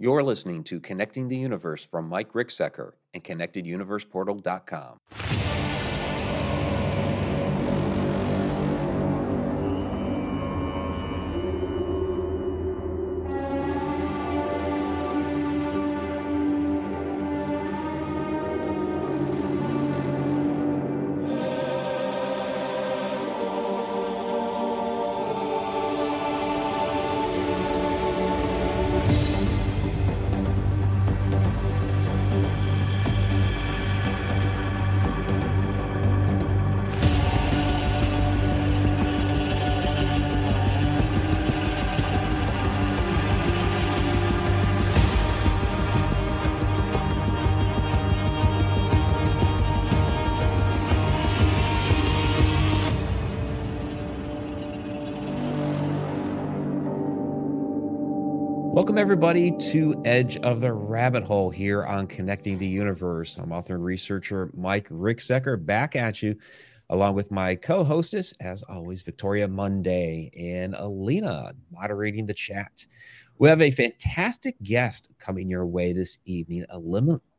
You're listening to Connecting the Universe from Mike Ricksecker and ConnectedUniversePortal.com. everybody, to Edge of the Rabbit Hole here on Connecting the Universe. I'm author and researcher Mike Ricksecker back at you, along with my co hostess, as always, Victoria Monday and Alina moderating the chat. We have a fantastic guest coming your way this evening,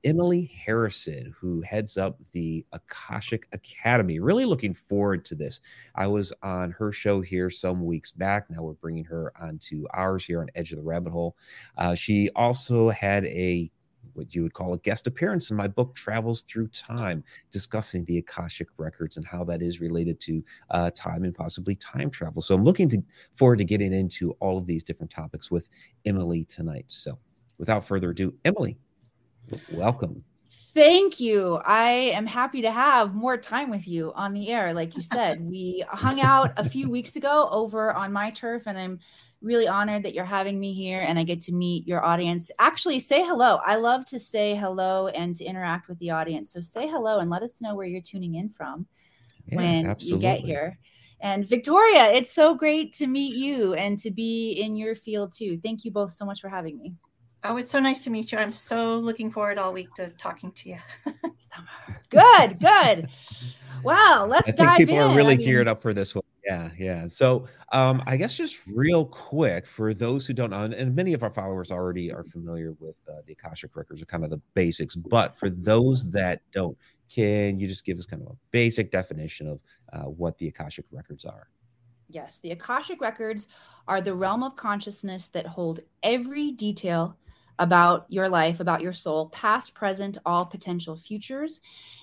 Emily Harrison, who heads up the Akashic Academy. Really looking forward to this. I was on her show here some weeks back. Now we're bringing her onto ours here on Edge of the Rabbit Hole. Uh, she also had a what you would call a guest appearance in my book travels through time discussing the akashic records and how that is related to uh, time and possibly time travel so i'm looking to, forward to getting into all of these different topics with emily tonight so without further ado emily welcome Thank you. I am happy to have more time with you on the air. Like you said, we hung out a few weeks ago over on my turf, and I'm really honored that you're having me here and I get to meet your audience. Actually, say hello. I love to say hello and to interact with the audience. So say hello and let us know where you're tuning in from yeah, when absolutely. you get here. And Victoria, it's so great to meet you and to be in your field too. Thank you both so much for having me. Oh, it's so nice to meet you. I'm so looking forward all week to talking to you. good, good. Wow, let's dive in. I think people in. are really I mean, geared up for this one. Yeah, yeah. So, um, I guess just real quick for those who don't know, and many of our followers already are familiar with uh, the Akashic records, are kind of the basics. But for those that don't, can you just give us kind of a basic definition of uh, what the Akashic records are? Yes, the Akashic records are the realm of consciousness that hold every detail about your life, about your soul, past, present, all potential futures.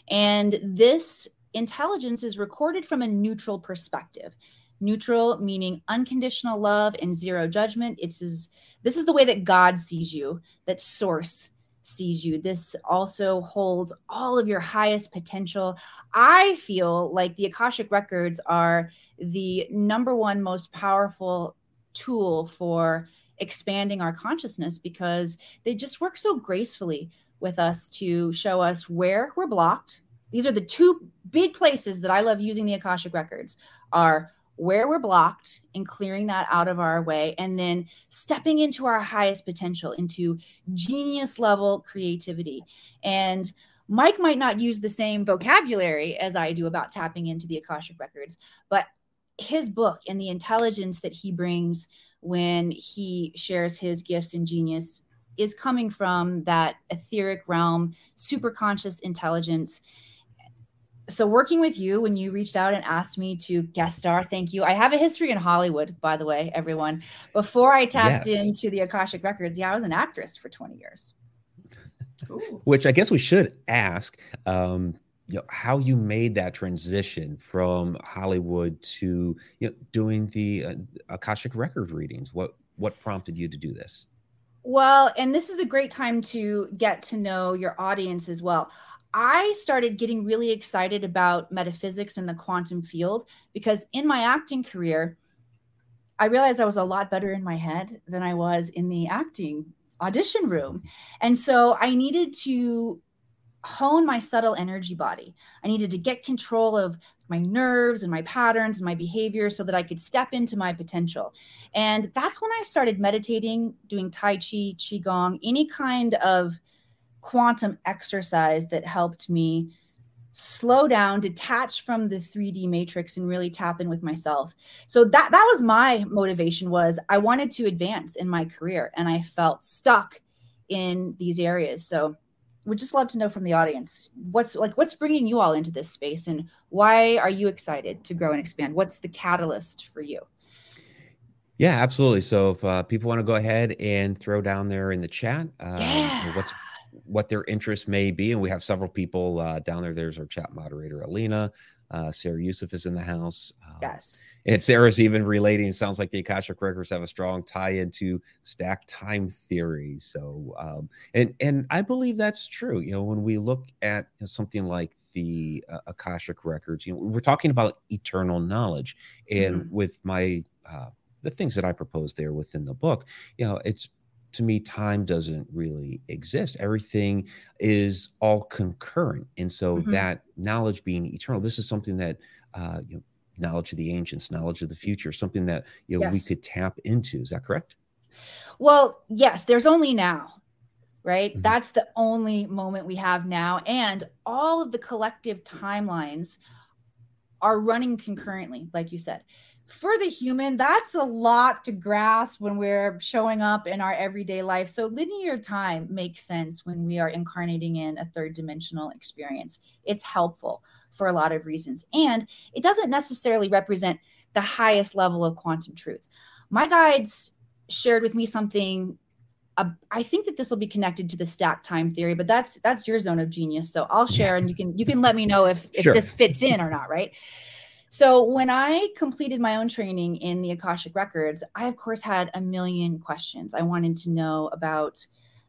And this intelligence is recorded from a neutral perspective. Neutral meaning unconditional love and zero judgment. It's is this is the way that god sees you that source sees you. This also holds all of your highest potential. I feel like the akashic records are the number one most powerful tool for expanding our consciousness because they just work so gracefully with us to show us where we're blocked. These are the two big places that I love using the Akashic records are where we're blocked and clearing that out of our way and then stepping into our highest potential into genius level creativity. And mike might not use the same vocabulary as i do about tapping into the akashic records but his book and the intelligence that he brings when he shares his gifts and genius is coming from that etheric realm super conscious intelligence. So working with you when you reached out and asked me to guest star thank you. I have a history in hollywood by the way everyone. Before i tapped yes. into the akashic records yeah i was an actress for 20 years. Which i guess we should ask um, you know, how you made that transition from hollywood to you know, doing the uh, akashic record readings. What what prompted you to do this? Well and this is a great time to get to know your audience as well. I started getting really excited about metaphysics and the quantum field because in my acting career, I realized I was a lot better in my head than I was in the acting audition room. And so I needed to hone my subtle energy body. I needed to get control of my nerves and my patterns and my behavior so that I could step into my potential. And that's when I started meditating, doing Tai Chi, Qigong, any kind of quantum exercise that helped me slow down detach from the 3d matrix and really tap in with myself so that that was my motivation was i wanted to advance in my career and i felt stuck in these areas. So would just love to know from the audience what's like what's bringing you all into this space and why are you excited to grow and expand what's the catalyst for you yeah absolutely so if uh, people want to go ahead and throw down there in the chat um, yeah. what's what their interest may be and we have several people uh, down there there's our chat moderator alina uh, Sarah Yusuf is in the house. Yes. And Sarah's even relating. Sounds like the Akashic records have a strong tie into stack time theory. So, um, and and I believe that's true. You know, when we look at something like the uh, Akashic records, you know, we're talking about eternal knowledge. And mm-hmm. with my uh, the things that I propose there within the book, you know, it's to me, time doesn't really exist. Everything is all concurrent. And so mm-hmm. that knowledge being eternal, this is something that, uh, you know, knowledge of the ancients, knowledge of the future, something that, you know, yes. we could tap into. Is that correct? Well, yes, there's only now, right? Mm-hmm. That's the only moment we have now. And all of the collective timelines are running concurrently, like you said for the human, that's a lot to grasp when we're showing up in our everyday life. So, linear time makes sense when we are incarnating in a third dimensional experience. It's helpful for a lot of reasons. And it doesn't necessarily represent the highest level of quantum truth. My guides shared with me something. Uh, I think that this will be connected to the stack time theory, but that's that's your zone of genius. So I'll share, and you can you can let me know if if sure. this fits in or not, right? So when I completed my own training in the Akashic Records, I of course had a million questions. I wanted to know about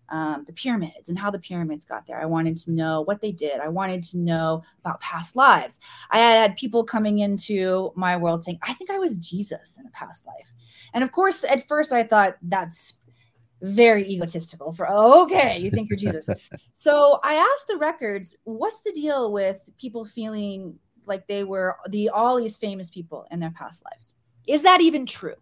um, the pyramids and how the pyramids got there. I wanted to know what they did. I wanted to know about past lives. I had, had people coming into my world saying, I think I was Jesus in a past life. And of course, at first I thought that's very egotistical for okay you think you're jesus so i asked the records what's the deal with people feeling like they were the all these famous people in their past lives. Is that even true?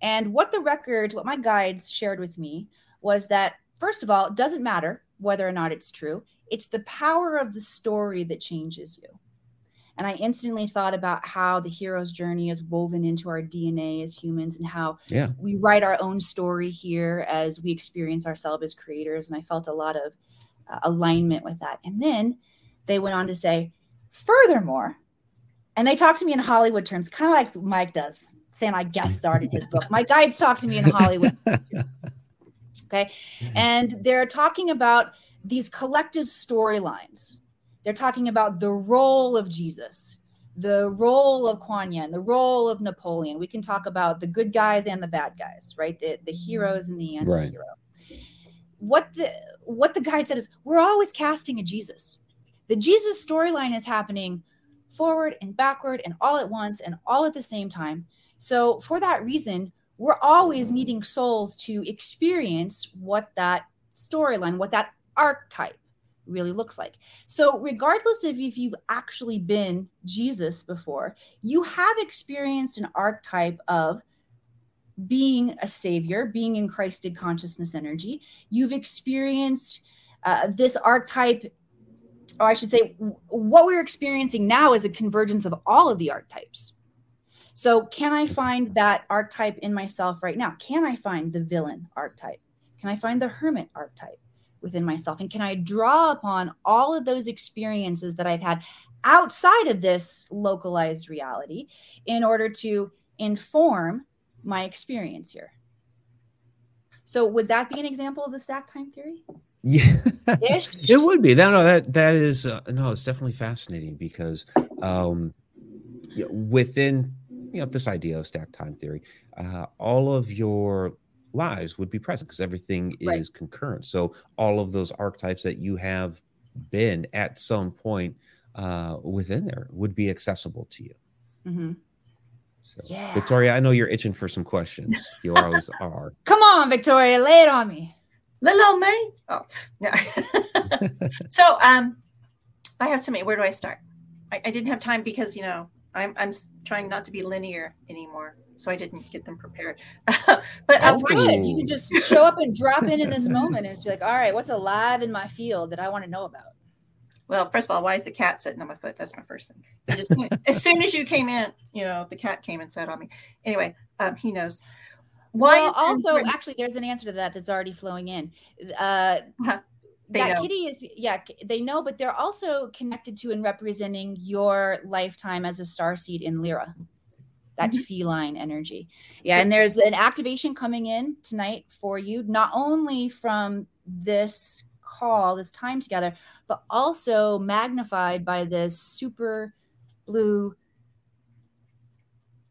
And what the record, what my guides shared with me was that first of all, it doesn't matter whether or not it's true. It's the power of the story that changes you. And I instantly thought about how the hero's journey is woven into our DNA as humans and how yeah. we write our own story here as we experience ourselves as creators. And I felt a lot of uh, alignment with that. And then they went on to say, Furthermore, and they talk to me in Hollywood terms, kind of like Mike does, saying I guest starred in his book. My guides talk to me in Hollywood. okay. Mm-hmm. And they're talking about these collective storylines. They're talking about the role of Jesus, the role of Kuan Yin, the role of Napoleon. We can talk about the good guys and the bad guys, right? The the heroes and the anti-hero. Right. What the what the guide said is we're always casting a Jesus the Jesus storyline is happening forward and backward and all at once and all at the same time. So, for that reason, we're always needing souls to experience what that storyline, what that archetype really looks like. So, regardless of if you've actually been Jesus before, you have experienced an archetype of being a savior, being in Christed consciousness energy. You've experienced uh, this archetype or I should say, what we're experiencing now is a convergence of all of the archetypes. So, can I find that archetype in myself right now? Can I find the villain archetype? Can I find the hermit archetype within myself? And can I draw upon all of those experiences that I've had outside of this localized reality in order to inform my experience here? So, would that be an example of the stack time theory? Yeah, it would be. No, no, that that is uh, no, it's definitely fascinating because um, you know, within you know this idea of stack time theory, uh, all of your lives would be present because everything is right. concurrent. So all of those archetypes that you have been at some point uh, within there would be accessible to you. Mm-hmm. So, yeah. Victoria, I know you're itching for some questions. You always are. Come on, Victoria, lay it on me. Little May. Oh, no. so um, I have to make. Where do I start? I, I didn't have time because you know I'm I'm trying not to be linear anymore, so I didn't get them prepared. but that's good. You can just show up and drop in in this moment and just be like, all right, what's alive in my field that I want to know about? Well, first of all, why is the cat sitting on my foot? That's my first thing. Just, as soon as you came in, you know, the cat came and sat on me. Anyway, um, he knows. Why? Well, also, important? actually, there's an answer to that that's already flowing in. Uh, uh-huh. that know. kitty is yeah they know but they're also connected to and representing your lifetime as a star seed in lyra that mm-hmm. feline energy yeah and there's an activation coming in tonight for you not only from this call this time together but also magnified by this super blue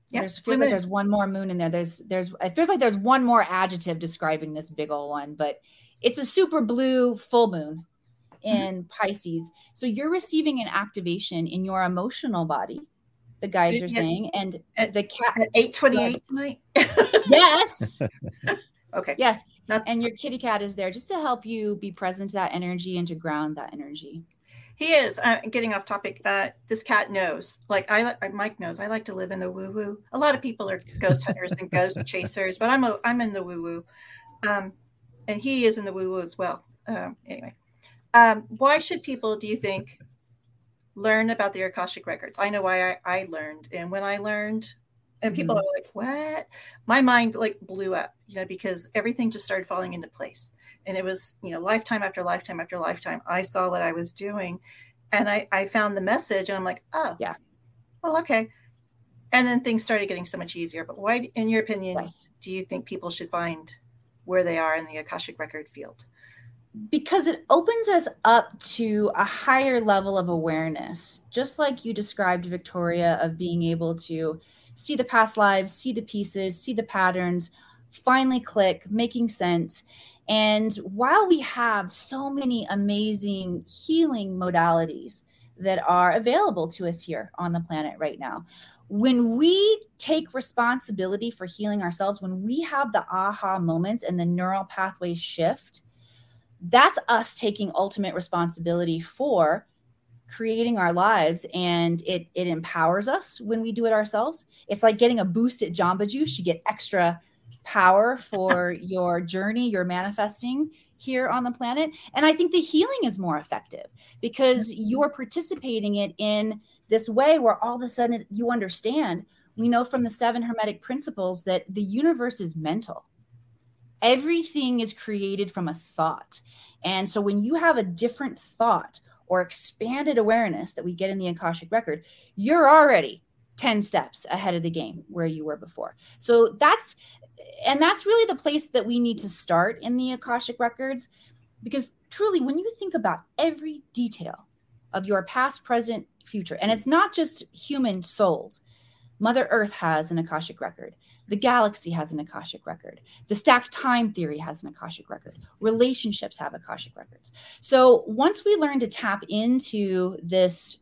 yeah, there's feels like there's one more moon in there. There's there's it feels like there's one more adjective describing this big old one, but it's a super blue full moon mm-hmm. in mm-hmm. Pisces. So you're receiving an activation in your emotional body. The guides are saying, and at, the cat at eight twenty eight tonight. yes. okay. Yes. Not- and your kitty cat is there just to help you be present to that energy and to ground that energy. He is. Uh, getting off topic. Uh, this cat knows. Like I, like Mike knows. I like to live in the woo woo. A lot of people are ghost hunters and ghost chasers, but I'm a, I'm in the woo woo, um, and he is in the woo woo as well. Um, anyway, um, why should people, do you think, learn about the Akashic records? I know why I, I learned, and when I learned, and people mm-hmm. are like, "What?" My mind like blew up, you know, because everything just started falling into place and it was you know lifetime after lifetime after lifetime i saw what i was doing and i i found the message and i'm like oh yeah. well okay. And then things started getting so much easier but why in your opinion yes. do you think people should find where they are in the akashic record field? Because it opens us up to a higher level of awareness just like you described victoria of being able to see the past lives see the pieces see the patterns finally click making sense and while we have so many amazing healing modalities that are available to us here on the planet right now, when we take responsibility for healing ourselves, when we have the aha moments and the neural pathways shift, that's us taking ultimate responsibility for creating our lives. And it it empowers us when we do it ourselves. It's like getting a boost at jamba juice. You get extra power for your journey, your manifesting here on the planet. And I think the healing is more effective because you're participating it in this way where all of a sudden you understand. We know from the seven hermetic principles that the universe is mental. Everything is created from a thought. And so when you have a different thought or expanded awareness that we get in the Akashic record, you're already 10 steps ahead of the game where you were before. So that's and that's really the place that we need to start in the Akashic records because truly when you think about every detail of your past, present, future, and it's not just human souls. Mother Earth has an Akashic record. The galaxy has an Akashic record. The stacked time theory has an Akashic record. Relationships have Akashic records. So once we learn to tap into this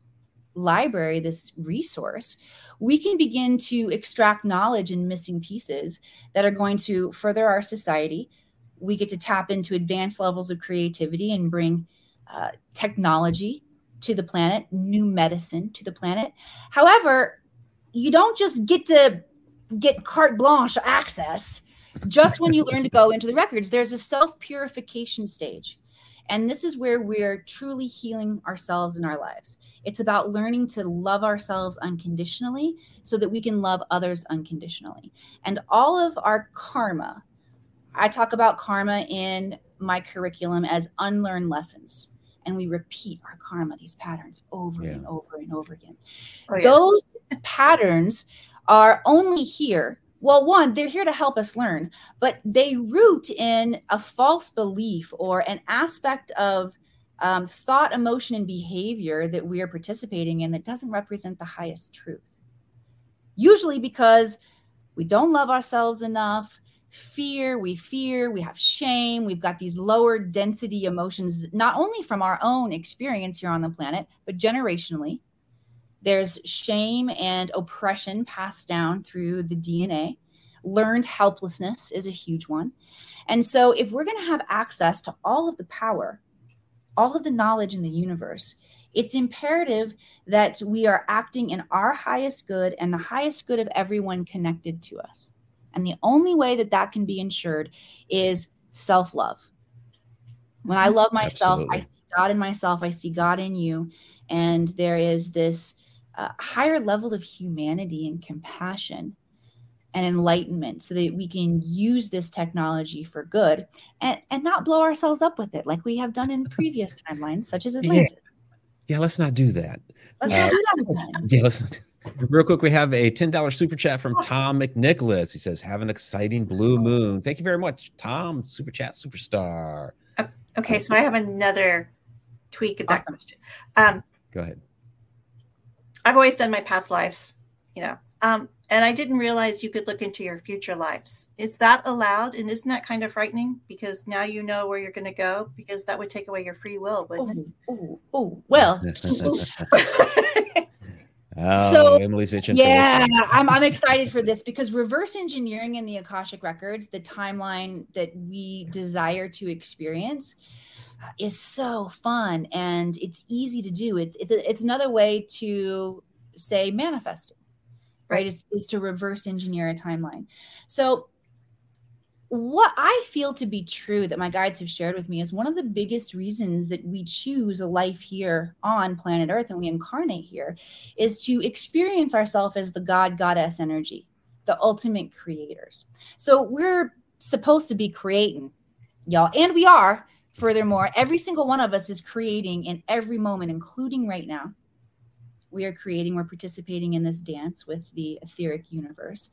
library, this resource, we can begin to extract knowledge and missing pieces that are going to further our society. We get to tap into advanced levels of creativity and bring uh, technology to the planet, new medicine to the planet. However, you don't just get to get carte blanche access just when you learn to go into the records. There's a self purification stage. And this is where we're truly healing ourselves in our lives. It's about learning to love ourselves unconditionally so that we can love others unconditionally. And all of our karma, I talk about karma in my curriculum as unlearned lessons. And we repeat our karma, these patterns over yeah. and over and over again. Oh, yeah. Those patterns are only here well, one, they're here to help us learn, but they root in a false belief or an aspect of um, thought, emotion, and behavior that we are participating in that doesn't represent the highest truth. Usually because we don't love ourselves enough, fear, we fear, we have shame, we've got these lower density emotions, not only from our own experience here on the planet, but generationally. There's shame and oppression passed down through the DNA. Learned helplessness is a huge one. And so, if we're going to have access to all of the power, all of the knowledge in the universe, it's imperative that we are acting in our highest good and the highest good of everyone connected to us. And the only way that that can be ensured is self love. When I love myself, Absolutely. I see God in myself, I see God in you. And there is this a higher level of humanity and compassion. and enlightenment so that we can use this technology for good and, and not blow ourselves up with it like we have done in previous timelines, such as Atlantis. Yeah, yeah let's not do that. Let's uh, not do that again. Yeah, let's not. Real quick, we have a $10 super chat from Tom McNicholas. He says, Have an exciting blue moon. Thank you very much, Tom, super chat superstar. Okay, so I have another tweak of that Awesome. question. Um, Go ahead. I've always done my past lives, you know, um, and I didn't realize you could look into your future lives. Is that allowed? And isn't that kind of frightening? Because now you know where you're going to go, because that would take away your free will, wouldn't Oh, oh, oh. Well. Oh, So, Emily's itching. yeah, one. I'm, I'm excited for this because reverse engineering in the Akashic Records, the timeline that we desire to experience, is so fun and it's easy to do. It's it's a, it's another way to say manifesting, right? Right. Is, is to reverse engineer a timeline. So what I feel to be true that my guides have shared with me is one of the biggest reasons that we choose a life here on planet Earth and we incarnate here is to experience ourselves as the God goddess energy, the ultimate creators. So we're supposed to be creating, y'all, and we are. Furthermore, every single one of us is creating in every moment, including right now. We are creating, we're participating in this dance with the etheric universe.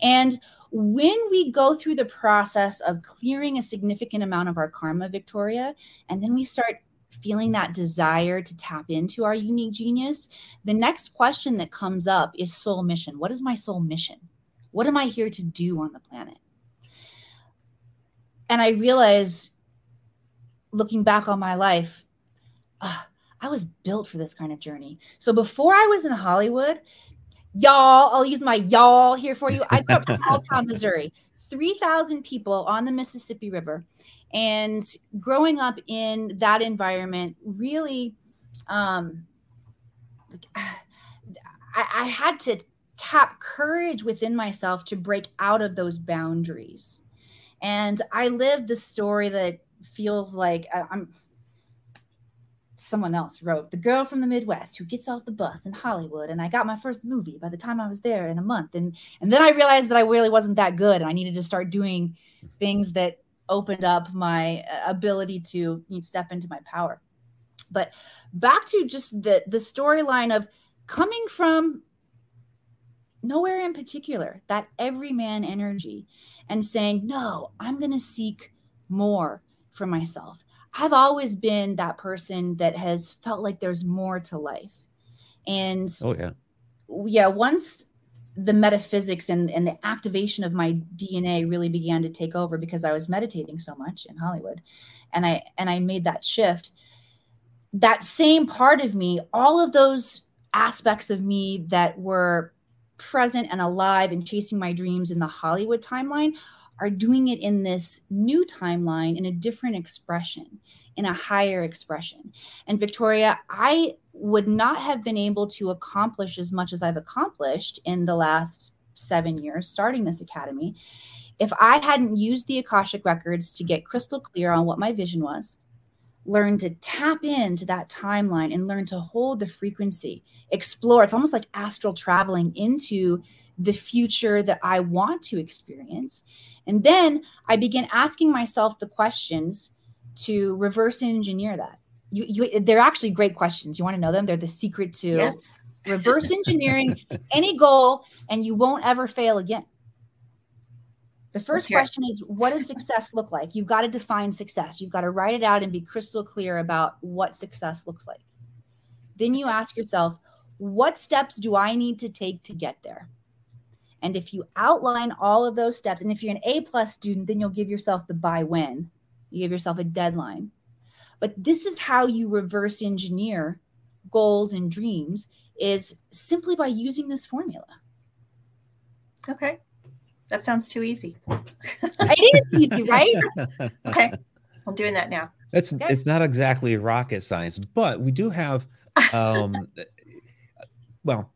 And when we go through the process of clearing a significant amount of our karma, Victoria, and then we start feeling that desire to tap into our unique genius, the next question that comes up is soul mission. What is my soul mission? What am I here to do on the planet? And I realize looking back on my life, ah, I was built for this kind of journey. So before I was in Hollywood, y'all, I'll use my y'all here for you. I grew up in small town Missouri, 3,000 people on the Mississippi River. And growing up in that environment really, um, I, I had to tap courage within myself to break out of those boundaries. And I lived the story that feels like I- I'm someone else wrote the girl from the midwest who gets off the bus in hollywood and i got my first movie by the time i was there in a month and and then i realized that i really wasn't that good and i needed to start doing things that opened up my uh, ability to step into my power. But back to just the the storyline of coming from nowhere in particular that everyman energy and saying no i'm going to seek more for myself I've always been that person that has felt like there's more to life. And Oh yeah. yeah, once the metaphysics and, and the activation of my DNA really began to take over because I was meditating so much in Hollywood and I and I made that shift, that same part of me, all of those aspects of me that were present and alive and chasing my dreams in the Hollywood timeline are doing it in this new timeline in a different expression, in a higher expression. And Victoria, I would not have been able to accomplish as much as I've accomplished in the last seven years starting this academy if I hadn't used the Akashic records to get crystal clear on what my vision was, learn to tap into that timeline and learn to hold the frequency, explore. It's almost like astral traveling into the future that I want to experience. And then I begin asking myself the questions to reverse engineer that. You, you, they're actually great questions. You want to know them? They're the secret to yes. reverse engineering any goal, and you won't ever fail again. The first question is what does success look like? You've got to define success. You've got to write it out and be crystal clear about what success looks like. Then you ask yourself, what steps do I need to take to get there? And if you outline all of those steps, and if you're an A plus student, then you'll give yourself the by when. You give yourself a deadline. But this is how you reverse engineer goals and dreams is simply by using this formula. Okay. That sounds too easy. It is easy, right? Okay. I'm doing that now. It's Yes. it's not exactly rocket science, but we do have um well,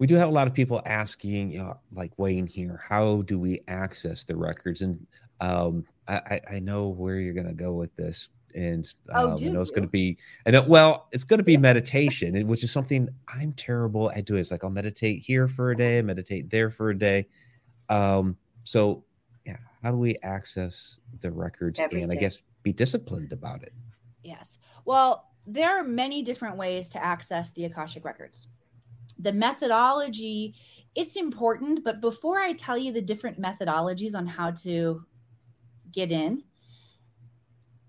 we do have a lot of people asking, you know, like Wayne here, how do we access the records? And um I, I- know where you're gonna go with this. And Oh, um, do I know it's gonna be I know well, it's gonna be meditation, which is something I'm terrible at doing. It's like I'll meditate here for a day, meditate there for a day. Um, so, yeah, how do we access the records and I guess be disciplined about it? Yes. Well, there are many different ways to access the Akashic records. The methodology, it's important, but before I tell you the different methodologies on how to get in,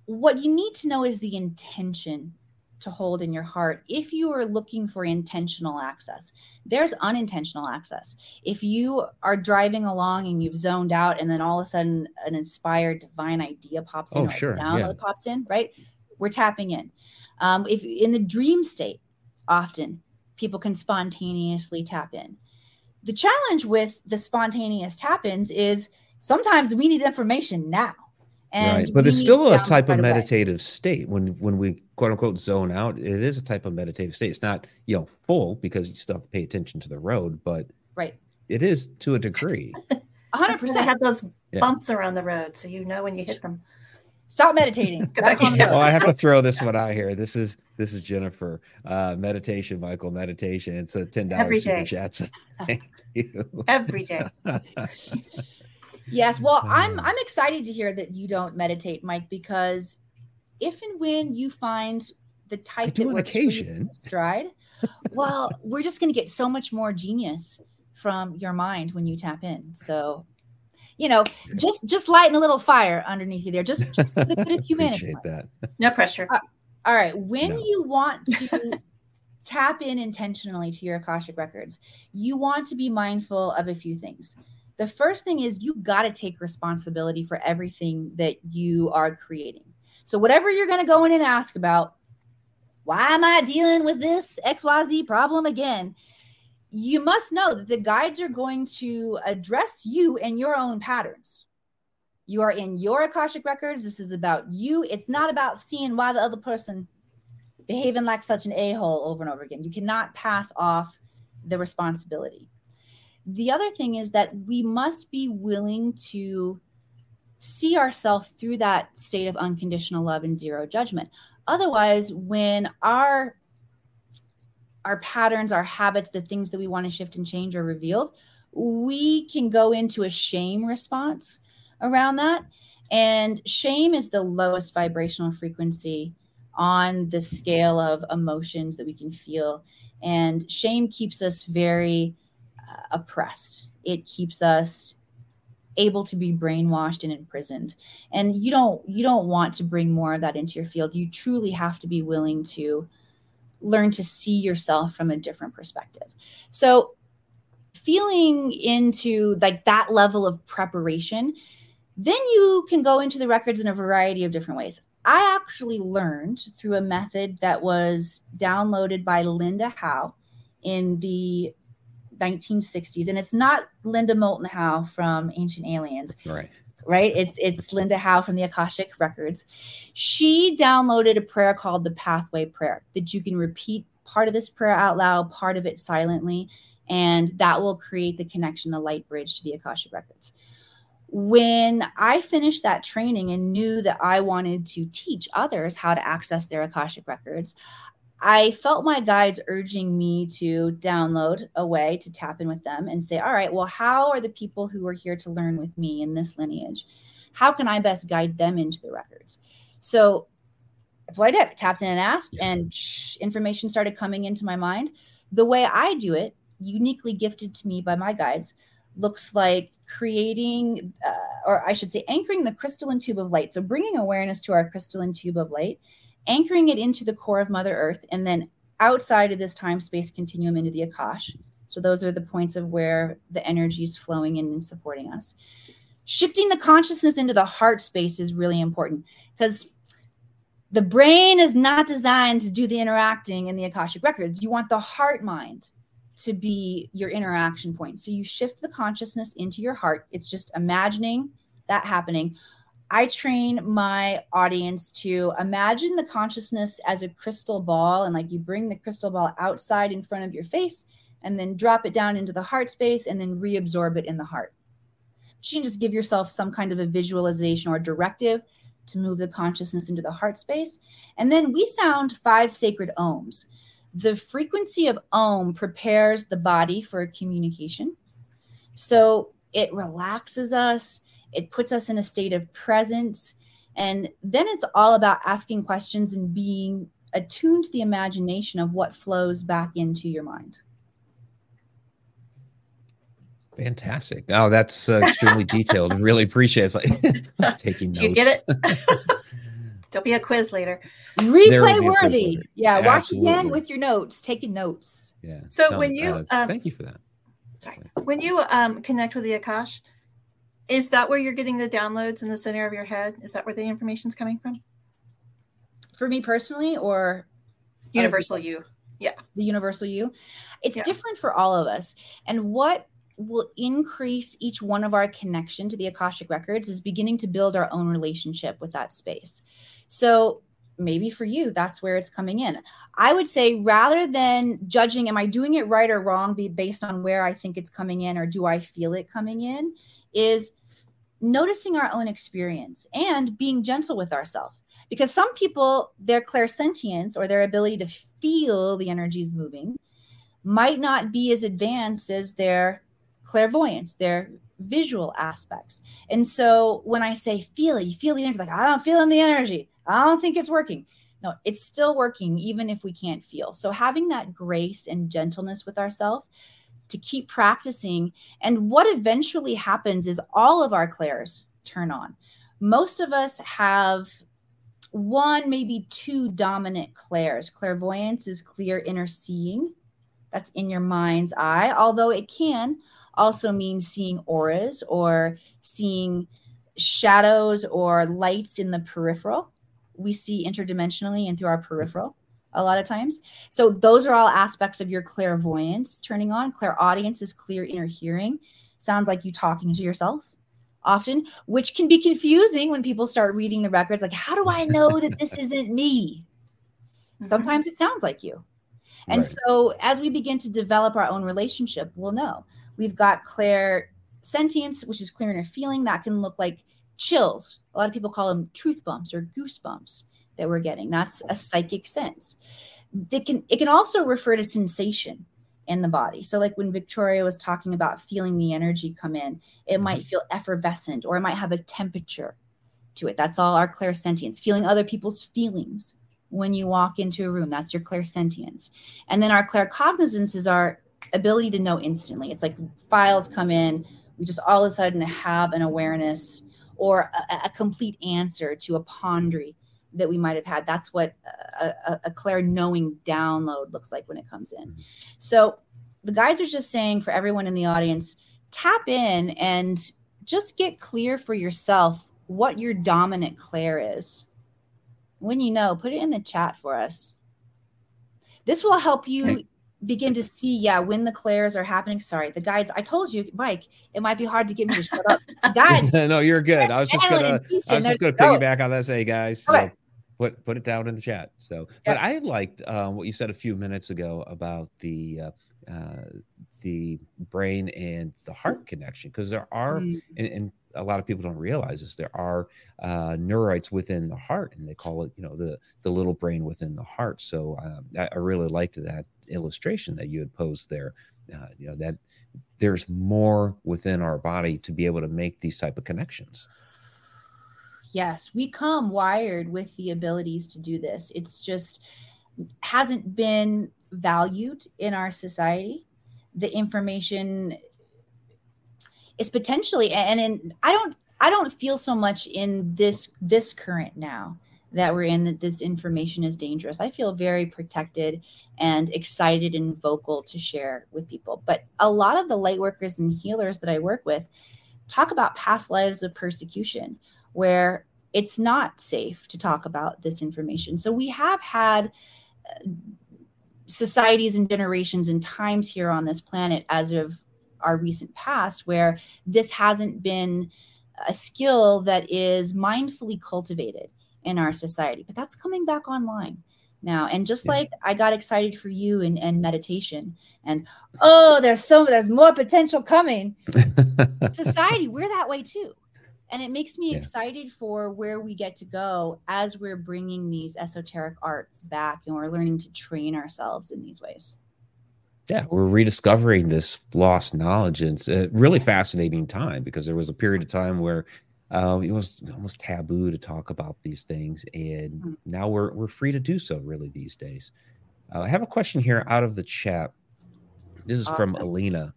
what you need to know is the intention to hold in your heart if you are looking for intentional access. There's unintentional access. If you are driving along and you've zoned out and then all of a sudden an inspired divine idea pops in Oh, sure, download yeah. pops in, right? We're tapping in. Um, if in the dream state, often people can spontaneously tap in. The challenge with the spontaneous tap ins is sometimes we need information now. And right. But it's still a type of right away. meditative state when when we quote unquote zone out. It is a type of meditative state. It's not you know full because you still have to pay attention to the road, but Right. it is to a degree. Hundred That's why they percent. have those Yeah. bumps around the road, so you know when you hit them. Stop meditating. Go back calm well, I have to throw this one out here. This is this is Jennifer. Uh, meditation, Michael. Meditation. It's a ten dollars super day. chat. So thank you. Every day. Yes, well, I'm Uh. I'm excited to hear that you don't meditate, Mike, because if and when you find the type do that on works occasion. stride, well, we're just going to get so much more genius from your mind when you tap in. So, you know, just just lighting a little fire underneath you there, just, just for the good of humanity. Appreciate that. No pressure. Uh, all right. When No. you want to tap in intentionally to your Akashic records, you want to be mindful of a few things. The first thing is you got to take responsibility for everything that you are creating. So, whatever you're going to go in and ask about, why am I dealing with this XYZ problem again? You must know that the guides are going to address you and your own patterns. You are in your Akashic records. This is about you. It's not about seeing why the other person behaving like such an a-hole over and over again. You cannot pass off the responsibility. The other thing is that we must be willing to see ourselves through that state of unconditional love and zero judgment. Otherwise, when our our patterns, our habits, the things that we want to shift and change are revealed, we can go into a shame response around that. And shame is the lowest vibrational frequency on the scale of emotions that we can feel. And shame keeps us very uh, oppressed, it keeps us able to be brainwashed and imprisoned and you don't you don't want to bring more of that into your field you truly have to be willing to learn to see yourself from a different perspective. So feeling into like that level of preparation then you can go into the records in a variety of different ways. I actually learned through a method that was downloaded by linda howe in the 1960s and it's not linda moulton howe from ancient aliens. Right. Right? It's it's Linda Howe from the Akashic Records. She downloaded a prayer called the Pathway Prayer that you can repeat part of this prayer out loud, part of it silently, and that will create the connection, the light bridge to the Akashic Records. When I finished that training and knew that I wanted to teach others how to access their Akashic Records, I felt my guides urging me to download a way to tap in with them and say, all right, well, how are the people who are here to learn with me in this lineage? How can I best guide them into the records? So that's what I did. I tapped in and asked, and shh, information started coming into my mind. The way I do it, uniquely gifted to me by my guides, looks like creating, uh, or I should say, anchoring the crystalline tube of light. So bringing awareness to our crystalline tube of light anchoring it into the core of Mother Earth, and then outside of this time space continuum into the Akash. So those are the points of where the energy is flowing in and supporting us. Shifting the consciousness into the heart space is really important because the brain is not designed to do the interacting in the Akashic records. You want the heart mind to be your interaction point. So you shift the consciousness into your heart. It's just imagining that happening. I train my audience to imagine the consciousness as a crystal ball, and like you bring the crystal ball outside in front of your face, and then drop it down into the heart space, and then reabsorb it in the heart. But you can just give yourself some kind of a visualization or directive to move the consciousness into the heart space. And then we sound five sacred oms. The frequency of om prepares the body for communication. So it relaxes us, it puts us in a state of presence. And then it's all about asking questions and being attuned to the imagination of what flows back into your mind. Fantastic. Oh, that's uh, extremely detailed. Really appreciate it. It's like taking notes. Do you get it? There'll be a quiz later. Replay worthy. Yeah, Absolutely. watch again with your notes, taking notes. Yeah. So no, when you uh, um, thank you for that. Sorry. When you um, connect with the Akash, is that where you're getting the downloads in the center of your head? Is that where the information's coming from? For me personally, or oh, universal you? Yeah. The universal you. It's yeah. different for all of us. And what will increase each one of our connection to the Akashic records is beginning to build our own relationship with that space. So maybe for you, that's where it's coming in. I would say rather than judging, am I doing it right or wrong be based on where I think it's coming in or do I feel it coming in, is noticing our own experience and being gentle with ourselves. Because some people, their clairsentience or their ability to feel the energies moving might not be as advanced as their clairvoyance, their visual aspects. And so when I say feel it, you feel the energy, like I don't feel the energy. I don't think it's working. No, it's still working, even if we can't feel. So having that grace and gentleness with ourselves to keep practicing. And what eventually happens is all of our clairs turn on. Most of us have one, maybe two dominant clairs. Clairvoyance is clear inner seeing. That's in your mind's eye, although it can also mean seeing auras or seeing shadows or lights in the peripheral. We see interdimensionally and through our peripheral a lot of times. So those are all aspects of your clairvoyance turning on. Clairaudience is clear inner hearing. Sounds like you talking to yourself often, which can be confusing when people start reading the records. Like, how do I know that this isn't me? Mm-hmm. Sometimes it sounds like you. And right. so as we begin to develop our own relationship, we'll know. We've got clair sentience, which is clear inner feeling. That can look like chills. A lot of people call them truth bumps or goosebumps that we're getting. That's a psychic sense. It can it can also refer to sensation in the body. So like when Victoria was talking about feeling the energy come in, it mm-hmm. might feel effervescent or it might have a temperature to it. That's all our clairsentience. Feeling other people's feelings when you walk into a room. That's your clairsentience. And then our claircognizance is our ability to know instantly. It's like files come in, we just all of a sudden have an awareness or a, a complete answer to a pondering that we might have had. That's what a, a, a clair knowing download looks like when it comes in. Mm-hmm. So the guides are just saying for everyone in the audience, tap in and just get clear for yourself what your dominant clair is. When you know, put it in the chat for us. This will help you begin to see, yeah, when the clairs are happening. Sorry, the guides. I told you, Mike, it might be hard to get me to shut up. Guides. no, you're good. I was just gonna, I was just gonna piggyback on that. Say, guys, okay. Put put it down in the chat. So, but I liked um, what you said a few minutes ago about the. Uh, uh, the brain and the heart connection because there are mm. and, and, a lot of people don't realize this. There are uh, neurites within the heart, and they call it, you know, the the little brain within the heart. So um, I, I, really liked that illustration that you had posed there. Uh, you know that there's more within our body to be able to make these type of connections. Yes, we come wired with the abilities to do this. It's just hasn't been valued in our society. The information is potentially and in I don't I don't feel so much in this this current now that we're in that this information is dangerous. I feel very protected and excited and vocal to share with people. But a lot of the light workers and healers that I work with talk about past lives of persecution where it's not safe to talk about this information. So we have had uh, societies and generations and times here on this planet as of our recent past where this hasn't been a skill that is mindfully cultivated in our society but that's coming back online now and just yeah. like i got excited for you and, and meditation and oh there's so there's more potential coming society we're that way too and it makes me yeah. excited for where we get to go as we're bringing these esoteric arts back and we're learning to train ourselves in these ways Yeah, we're rediscovering this lost knowledge. And it's a really fascinating time because there was a period of time where uh, it was almost taboo to talk about these things. And mm-hmm. now we're, we're free to do so, really, these days. Uh, I have a question here out of the chat. This is awesome. from Alina.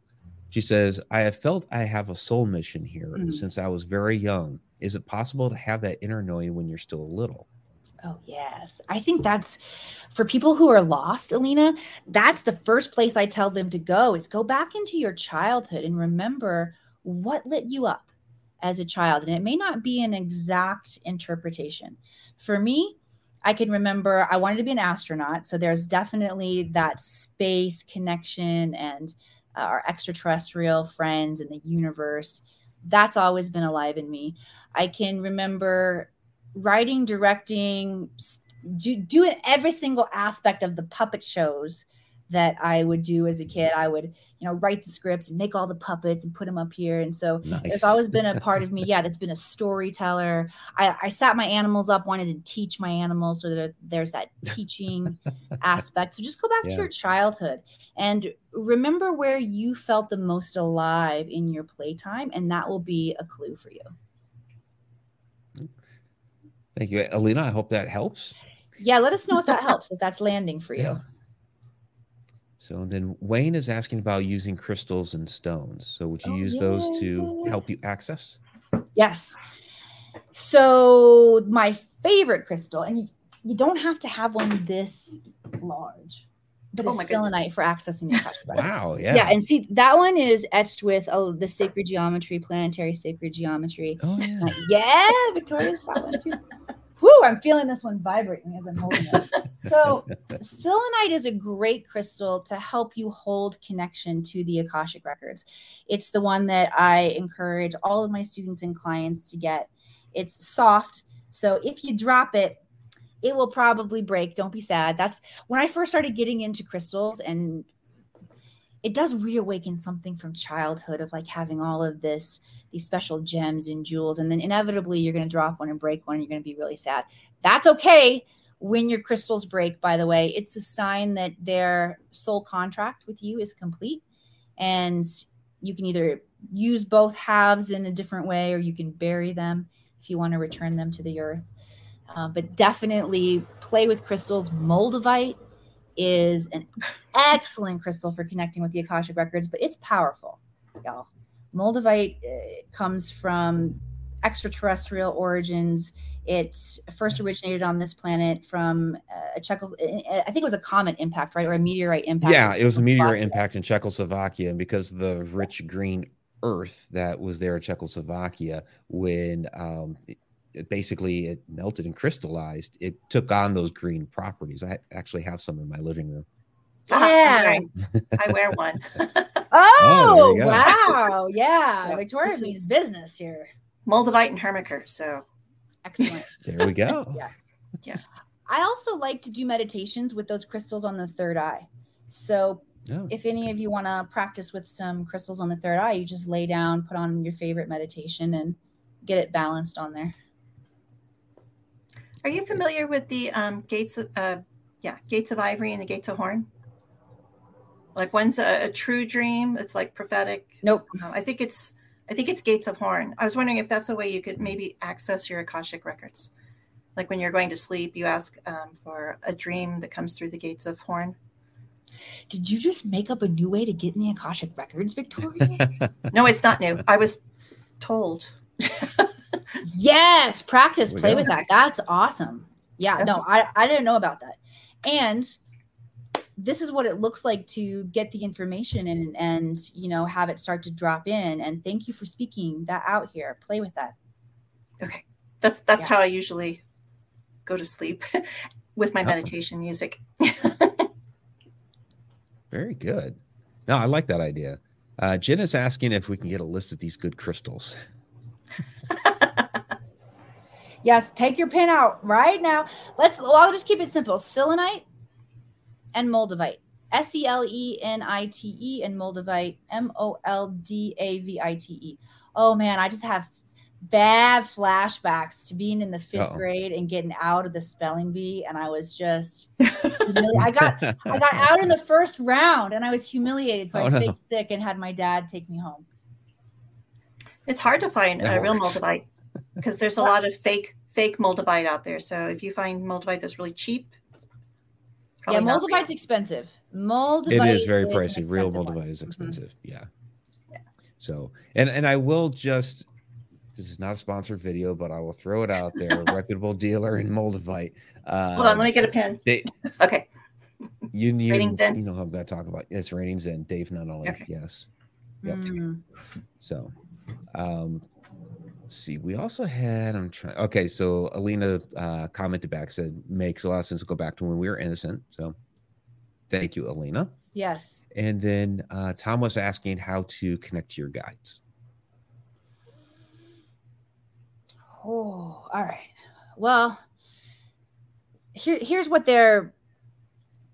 She says, I have felt I have a soul mission here mm-hmm. since I was very young. Is it possible to have that inner knowing when you're still a little? Oh, yes. I think that's for people who are lost, Alina, that's the first place I tell them to go is go back into your childhood and remember what lit you up as a child. And it may not be an exact interpretation. For me, I can remember I wanted to be an astronaut. So there's definitely that space connection and Uh, our extraterrestrial friends in the universe. That's always been alive in me. I can remember writing, directing, do, doing every single aspect of the puppet shows that I would do as a kid. I would, you know, write the scripts and make all the puppets and put them up here. And so nice. it's always been a part of me. Yeah, that's been a storyteller. I, I sat my animals up, wanted to teach my animals, so that there's that teaching aspect. So just go back yeah. to your childhood and remember where you felt the most alive in your playtime, and that will be a clue for you. Thank you, Alina. I hope that helps. Yeah, let us know if that helps, if that's landing for you. Yeah. So then Wayne is asking about using crystals and stones. So would you oh, use those to help you access? Yes. So my favorite crystal, and you, you don't have to have one this large, but oh it's selenite for accessing your Wow, yeah. Yeah, and see that one is etched with uh, the sacred geometry, planetary sacred geometry. Oh yeah. Yeah, Victoria's got one too. Whoo, I'm feeling this one vibrating as I'm holding it. so, selenite is a great crystal to help you hold connection to the Akashic records. It's the one that I encourage all of my students and clients to get. It's soft, so if you drop it, it will probably break. Don't be sad. That's when I first started getting into crystals and it does reawaken something from childhood of like having all of this these special gems and jewels and then inevitably you're going to drop one and break one and you're going to be really sad. That's okay when your crystals break by the way. It's a sign that their soul contract with you is complete and you can either use both halves in a different way or you can bury them if you want to return them to the earth. Uh, but definitely play with crystals moldavite is an excellent crystal for connecting with the Akashic records, but it's powerful, y'all. Moldavite uh, comes from extraterrestrial origins. It first originated on this planet from uh, a Czech. I think it was a comet impact, right, or a meteorite impact. Yeah, it was a meteorite impact in Czechoslovakia, and because the rich green earth that was there in Czechoslovakia when um, it basically it melted and crystallized. It took on those green properties. I actually have some in my living room. Ah, yeah, I wear one. oh, oh wow! Yeah, yeah. Victoria means business here. Moldavite and Herkimer. So excellent. there we go. yeah, yeah. I also like to do meditations with those crystals on the third eye. So oh, if any of you want to practice with some crystals on the third eye, you just lay down, put on your favorite meditation, and get it balanced on there. Are you familiar with the um, gates of, uh, yeah, gates of ivory and the gates of horn? Like one's a, a true dream. It's like prophetic. Nope. Uh, I think it's, I think it's gates of horn. I was wondering if that's a way you could maybe access your akashic records. Like when you're going to sleep, you ask um, for a dream that comes through the gates of horn. Did you just make up a new way to get in the akashic records, Victoria? no, it's not new. I was told. Yes, practice, play go. with that. That's awesome. Yeah, no, I, I didn't know about that. And this is what it looks like to get the information and and you know have it start to drop in. And thank you for speaking that out here. Play with that. Okay. That's that's yeah. how I usually go to sleep with my oh. meditation music. Very good. No, I like that idea. Uh, Jen is asking if we can get a list of these good crystals. Yes, take your pen out right now. Let's. Well, I'll just keep it simple: selenite and moldavite. S E L E N I T E and moldavite. M O L D A V I T E. Oh man, I just have bad flashbacks to being in the 5th Uh-oh. grade and getting out of the spelling bee, and I was just humili- I got I got out in the first round, and I was humiliated, so Oh, I no. faked sick and had my dad take me home. It's hard to find That a real works. Moldavite because there's a lot of fake fake moldavite out there. So if you find moldavite that's really cheap, yeah, probably moldavite's expensive. Moldavite it is very an pricey. Real expensive one. Moldavite is Mhm. expensive. Yeah. Yeah. So, and and I will just. This is not a sponsored video, but I will throw it out there. reputable dealer in Moldavite. Uh, Hold on, let me get a pen. They, Okay. you, you, Ratings in? you know who I'm going to talk about. It's ratings in. Dave Nunnally. Okay. Yes. Yep. Mm. So, um, let's see. We also had. I'm trying. Okay, so Alina uh, commented back said makes a lot of sense to go back to when we were innocent. So, thank you, Alina. Yes. And then uh, Tom was asking how to connect to your guides. Oh, all right. Well, here, here's what they're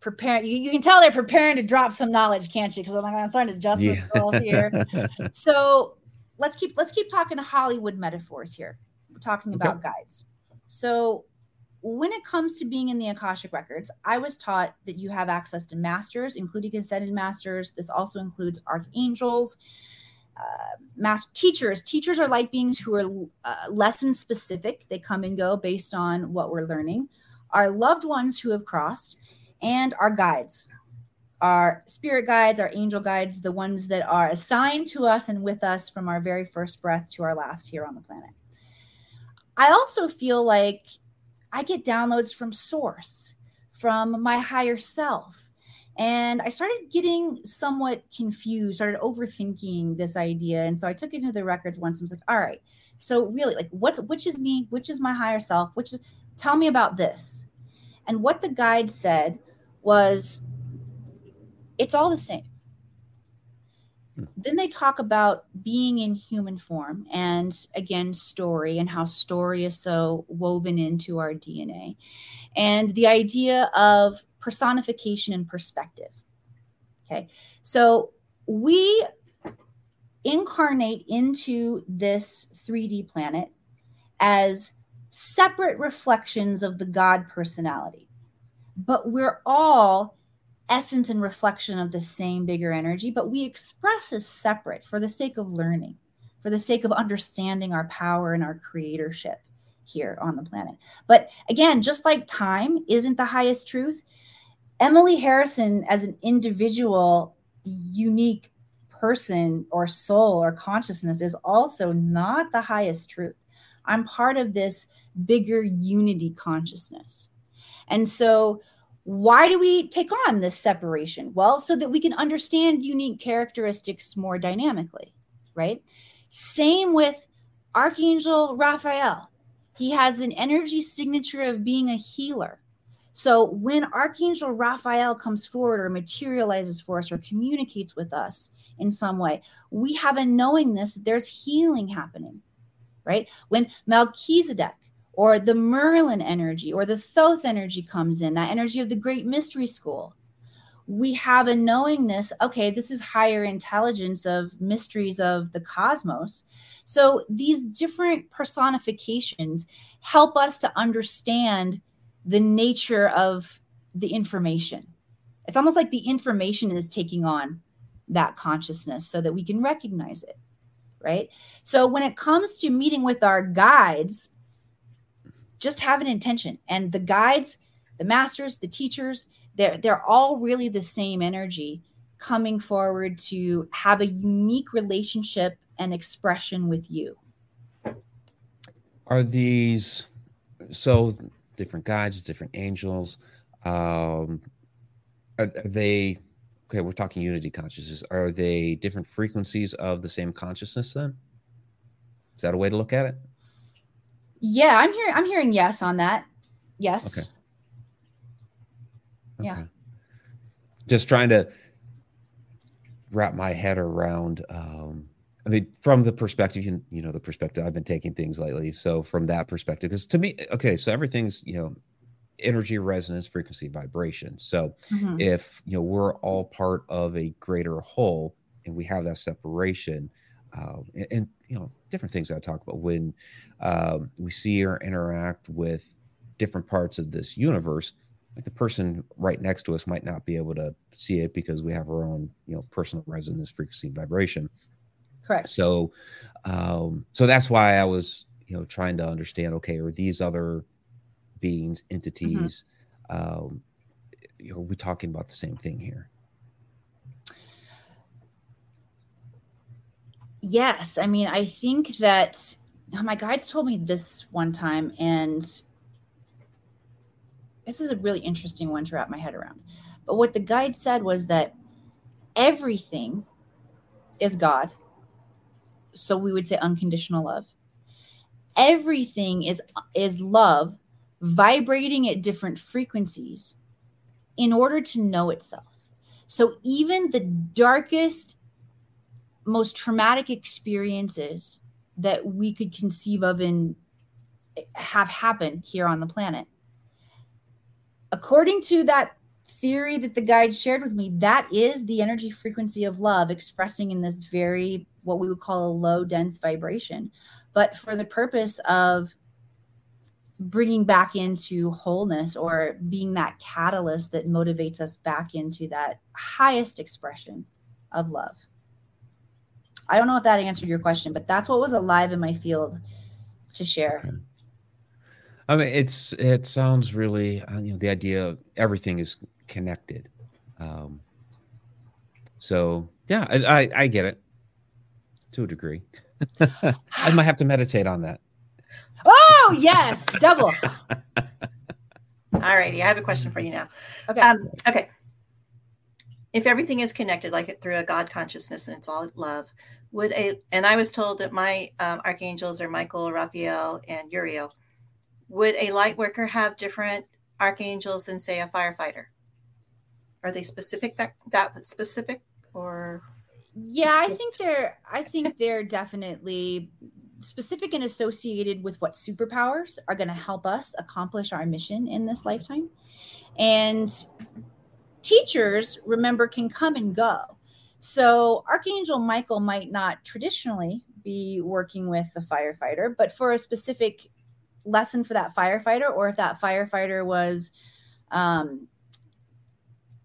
preparing. You, you can tell they're preparing to drop some knowledge, can't you? Because I'm, I'm starting to adjust myself here. So let's keep let's keep talking Hollywood metaphors here. We're talking Okay. about guides. So when it comes to being in the Akashic records, I was taught that you have access to masters, including ascended masters. This also includes archangels, uh, master teachers. Teachers are light beings who are uh, lesson specific. They come and go based on what we're learning. Our loved ones who have crossed, and our guides, our spirit guides, our angel guides, the ones that are assigned to us and with us from our very first breath to our last here on the planet. I also feel like I get downloads from source, from my higher self. And I started getting somewhat confused, started overthinking this idea. And so I took it into the records once and was like, all right, so really, like, what's which is me, which is my higher self, which tell me about this. And what the guide said was, it's all the same. Hmm. Then they talk about being in human form and again, story and how story is so woven into our DNA. And the idea of personification and perspective. Okay. So we incarnate into this 3D planet as separate reflections of the God personality. But we're all essence and reflection of the same bigger energy, but we express as separate for the sake of learning, for the sake of understanding our power and our creatorship here on the planet. But again, just like time isn't the highest truth, Emily Harrison, as an individual, unique person or soul or consciousness, is also not the highest truth. I'm part of this bigger unity consciousness. And so, why do we take on this separation? Well, so that we can understand unique characteristics more dynamically, right? Same with Archangel Raphael. He has an energy signature of being a healer. So when Archangel Raphael comes forward or materializes for us or communicates with us in some way, we have a knowingness that there's healing happening, right? When Melchizedek or the Merlin energy or the Thoth energy comes in, that energy of the great mystery school, we have a knowingness okay, this is higher intelligence of mysteries of the cosmos. So these different personifications help us to understand the nature of the information. It's almost like the information is taking on that consciousness so that we can recognize it, right? So when it comes to meeting with our guides, just have an intention. And the guides, the masters, the teachers, they're they're all really the same energy coming forward to have a unique relationship and expression with you. Are these so different guides, different angels? Um, are, are they okay? We're talking unity consciousness. Are they different frequencies of the same consciousness? Then is that a way to look at it? Yeah, I'm hearing I'm hearing yes on that. Yes. Okay. Yeah. Okay. Just trying to wrap my head around. Um, I mean, from the perspective, you, you know, the perspective I've been taking things lately. So from that perspective, because to me, okay, so everything's you know, energy, resonance, frequency, vibration. So Mhm. if you know we're all part of a greater whole and we have that separation, um, and, and, you know different things I talk about when um, we see or interact with different parts of this universe. Like the person right next to us might not be able to see it because we have our own you know personal resonance, frequency, vibration. Correct. So, um, so that's why I was you know trying to understand. Okay, are these other beings, entities? Mm-hmm. Um, you know, are we talking about the same thing here? Yes. I mean, I think that oh, my guides told me this one time, and this is a really interesting one to wrap my head around. But what the guide said was that everything is God. So we would say unconditional love. Everything is is love vibrating at different frequencies in order to know itself. So even the darkest most traumatic experiences that we could conceive of and have happened here on the planet. According to that theory that the guide shared with me, that is the energy frequency of love expressing in this very, what we would call a low, dense vibration. But for the purpose of bringing back into wholeness or being that catalyst that motivates us back into that highest expression of love. I don't know if that answered your question, but that's what was alive in my field to share. I mean, it's it sounds really uh, you know the idea of everything is connected. Um, so yeah, I, I, I get it to a degree. I might have to meditate on that. Oh yes, double. All righty, I have a question for you now. Okay. Um, okay. If everything is connected, like it through a God consciousness and it's all love, would a and I was told that my um, archangels are Michael, Raphael, and Uriel. Would a light worker have different archangels than say a firefighter? Are they specific that that specific or? Yeah, I think they're. I think they're definitely specific and associated with what superpowers are going to help us accomplish our mission in this lifetime. And teachers, remember, can come and go. So Archangel Michael might not traditionally be working with the firefighter, but for a specific lesson for that firefighter, or if that firefighter was um,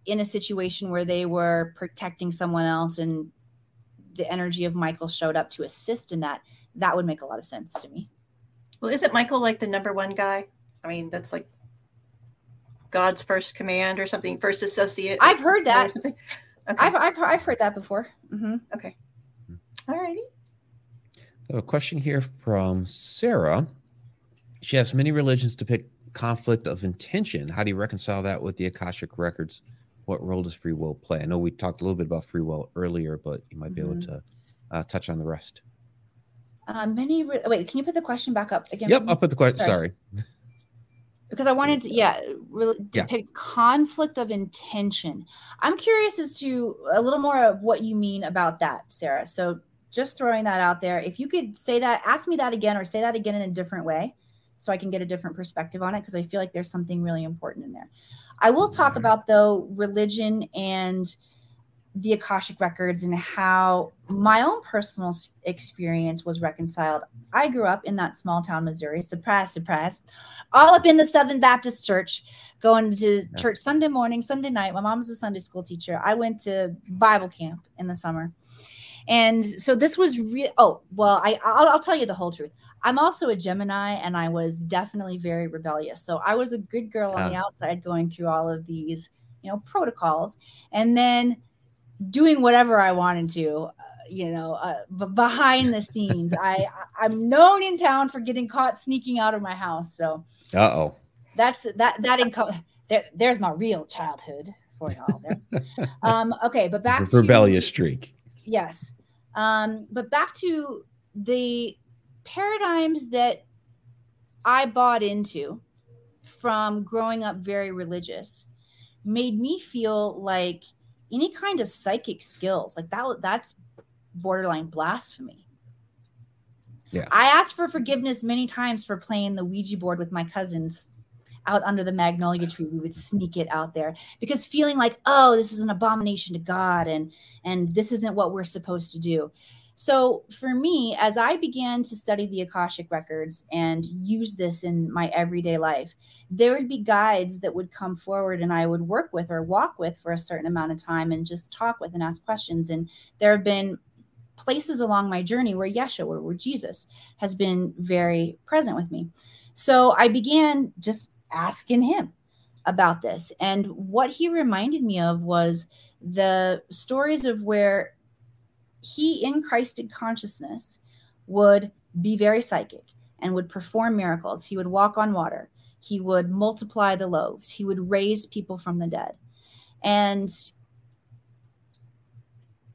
in a situation where they were protecting someone else and the energy of Michael showed up to assist in that, that would make a lot of sense to me. Well, isn't Michael like the number one guy? I mean, that's like God's first command or something, first associate. I've heard that. Okay. I've, I've, I've heard that before. Mm-hmm. Okay. All righty. A question here from Sarah. She has many religions depict conflict of intention. How do you reconcile that with the Akashic records? What role does free will play? I know we talked a little bit about free will earlier, but you might be mm-hmm. able to uh, touch on the rest. Uh, many. Re- Wait, can you put the question back up again? Yep, I'll put the question. Sorry. Sorry because I wanted to, yeah, really depict yeah. conflict of intention. I'm curious as to a little more of what you mean about that, Sarah. So just throwing that out there. If you could say that, ask me that again, or say that again in a different way, so I can get a different perspective on it, because I feel like there's something really important in there. I will talk mm-hmm. about though religion and the Akashic records and how my own personal experience was reconciled. I grew up in that small town, Missouri, suppressed, suppressed, all up in the Southern Baptist Church, going to yeah. church Sunday morning, Sunday night. My mom's a Sunday school teacher. I went to Bible camp in the summer. And so this was real. Oh, well, I, I'll, I'll tell you the whole truth. I'm also a Gemini and I was definitely very rebellious. So I was a good girl on the outside going through all of these, you know, protocols. And then doing whatever I wanted to, uh, you know, uh, b- behind the scenes. I I'm known in town for getting caught sneaking out of my house. So, uh oh, that's that that income. There, there's my real childhood for y'all. There. um, okay, but back to rebellious streak. Yes, um, but back to the paradigms that I bought into from growing up very religious made me feel like any kind of psychic skills. Like that that's borderline blasphemy. Yeah. I asked for forgiveness many times for playing the ouija board with my cousins out under the magnolia tree. We would sneak it out there because feeling like oh this is an abomination to god and and this isn't what we're supposed to do So, for me, as I began to study the Akashic records and use this in my everyday life, there would be guides that would come forward and I would work with or walk with for a certain amount of time and just talk with and ask questions. And there have been places along my journey where Yeshua, where, Jesus has been very present with me. So, I began just asking him about this. And what he reminded me of was the stories of where he in Christed consciousness would be very psychic and would perform miracles. He would walk on water. He would multiply the loaves. He would raise people from the dead. And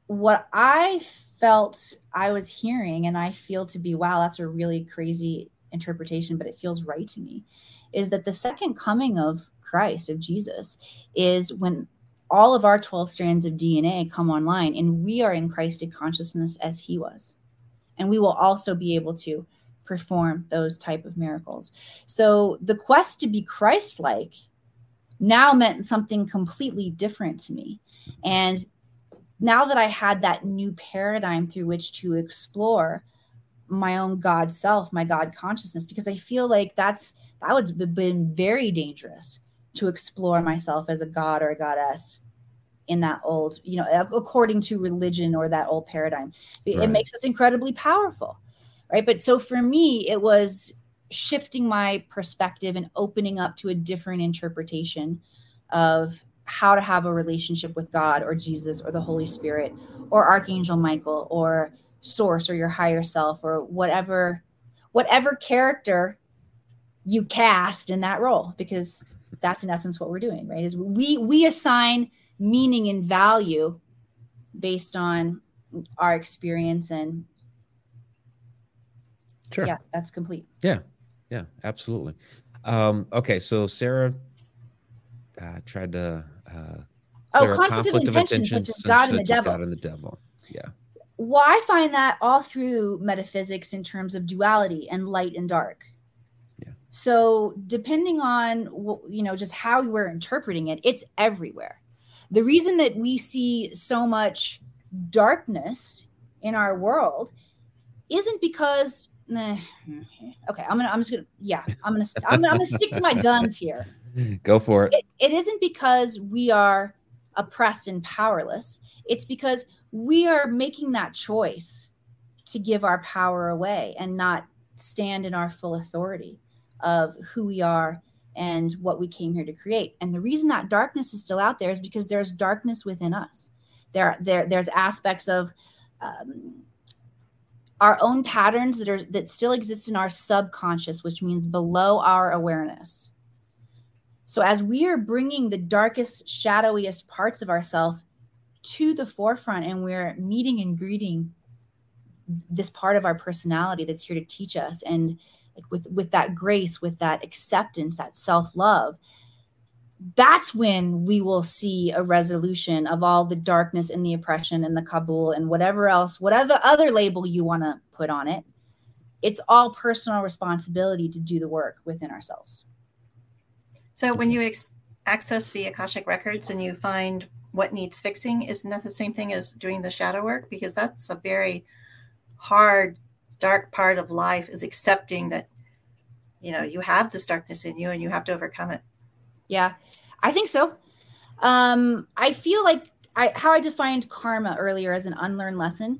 what I felt I was hearing, and I feel to be, wow, that's a really crazy interpretation, but it feels right to me, is that the second coming of Christ, of Jesus, is when all of our 12 strands of DNA come online and we are in Christed consciousness as he was. And we will also be able to perform those type of miracles. So the quest to be Christ-like now meant something completely different to me. And now that I had that new paradigm through which to explore my own God self, my God consciousness, because I feel like that's that would have been very dangerous to explore myself as a god or a goddess in that old, you know, according to religion or that old paradigm. It, right. it makes us incredibly powerful, right? But so for me, it was shifting my perspective and opening up to a different interpretation of how to have a relationship with God or Jesus or the Holy Spirit or Archangel Michael or source or your higher self or whatever whatever character you cast in that role because that's in essence what we're doing right is we we assign meaning and value based on our experience and sure. Yeah that's complete. Yeah yeah absolutely. Um okay so sarah uh, tried to uh oh conflict, conflict of, intentions, such as god and the devil. God and the devil. Yeah. Well i find that all through metaphysics in terms of duality and light and dark. Yeah. So depending on you know just how we're interpreting it, it's everywhere. The reason that we see so much darkness in our world isn't because okay, I'm gonna I'm just gonna yeah I'm gonna I'm, I'm gonna stick to my guns here. Go for it. it. It isn't because we are oppressed and powerless. It's because we are making that choice to give our power away and not stand in our full authority of who we are and what we came here to create. And the reason that darkness is still out there is because there's darkness within us. There, there, there's aspects of um, our own patterns that are that still exist in our subconscious, which means below our awareness. So as we are bringing the darkest, shadowiest parts of ourselves to the forefront, and we're meeting and greeting this part of our personality that's here to teach us and like with with that grace with that acceptance that self-love that's when we will see a resolution of all the darkness and the oppression and the cabal and whatever else whatever other label you want to put on it. It's all personal responsibility to do the work within ourselves. So when you ex- access the akashic records and you find what needs fixing isn't that the same thing as doing the shadow work? Because that's a very hard dark part of life is accepting that you know you have this darkness in you and you have to overcome it. Yeah i think so. Um i feel like i how i defined karma earlier as an unlearned lesson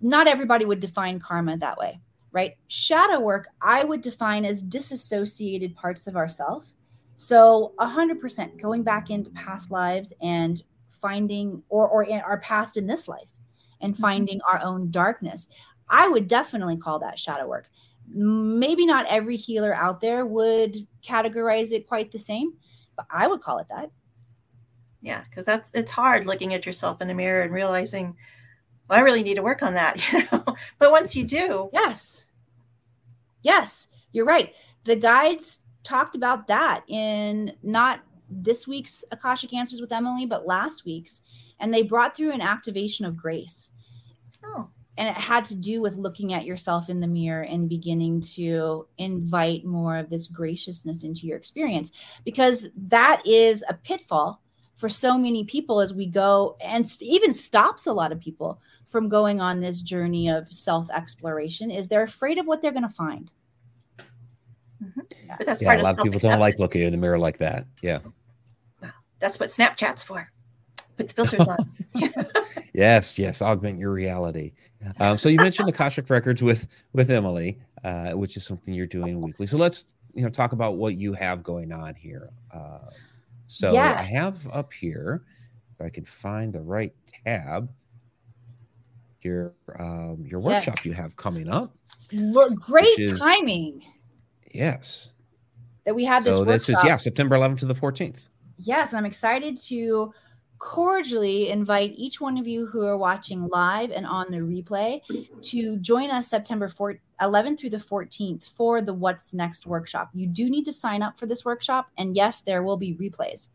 not everybody would define karma that way right? Shadow work i would define as disassociated parts of ourself. So 100% going back into past lives and finding or or in our past in this life and mm-hmm. finding our own darkness I would definitely call that shadow work. Maybe not every healer out there would categorize it quite the same, but I would call it that. Yeah, because that's it's hard looking at yourself in the mirror and realizing, well, I really need to work on that. You know, but once you do, yes, yes, you're right. The guides talked about that in not this week's Akashic Answers with Emily, but last week's, and they brought through an activation of grace. Oh and it had to do with looking at yourself in the mirror and beginning to invite more of this graciousness into your experience because that is a pitfall for so many people as we go and st- even stops a lot of people from going on this journey of self exploration is they're afraid of what they're going to find. Mm-hmm. But that's yeah, part a lot of people don't like looking in the mirror like that. Yeah. That's what Snapchat's for. puts filters on. yes, yes, augment your reality. Um, so you mentioned Akashic Records with with Emily, uh, which is something you're doing weekly. So let's you know talk about what you have going on here. Uh, so yes. I have up here, if I can find the right tab, your um, your workshop yes. you have coming up. Look, great is, timing. Yes. That we have this. So this is yeah, September 11th to the 14th. Yes, and I'm excited to cordially invite each one of you who are watching live and on the replay to join us September 4th, 11th through the 14th for the What's Next workshop. You do need to sign up for this workshop, and yes, there will be replays.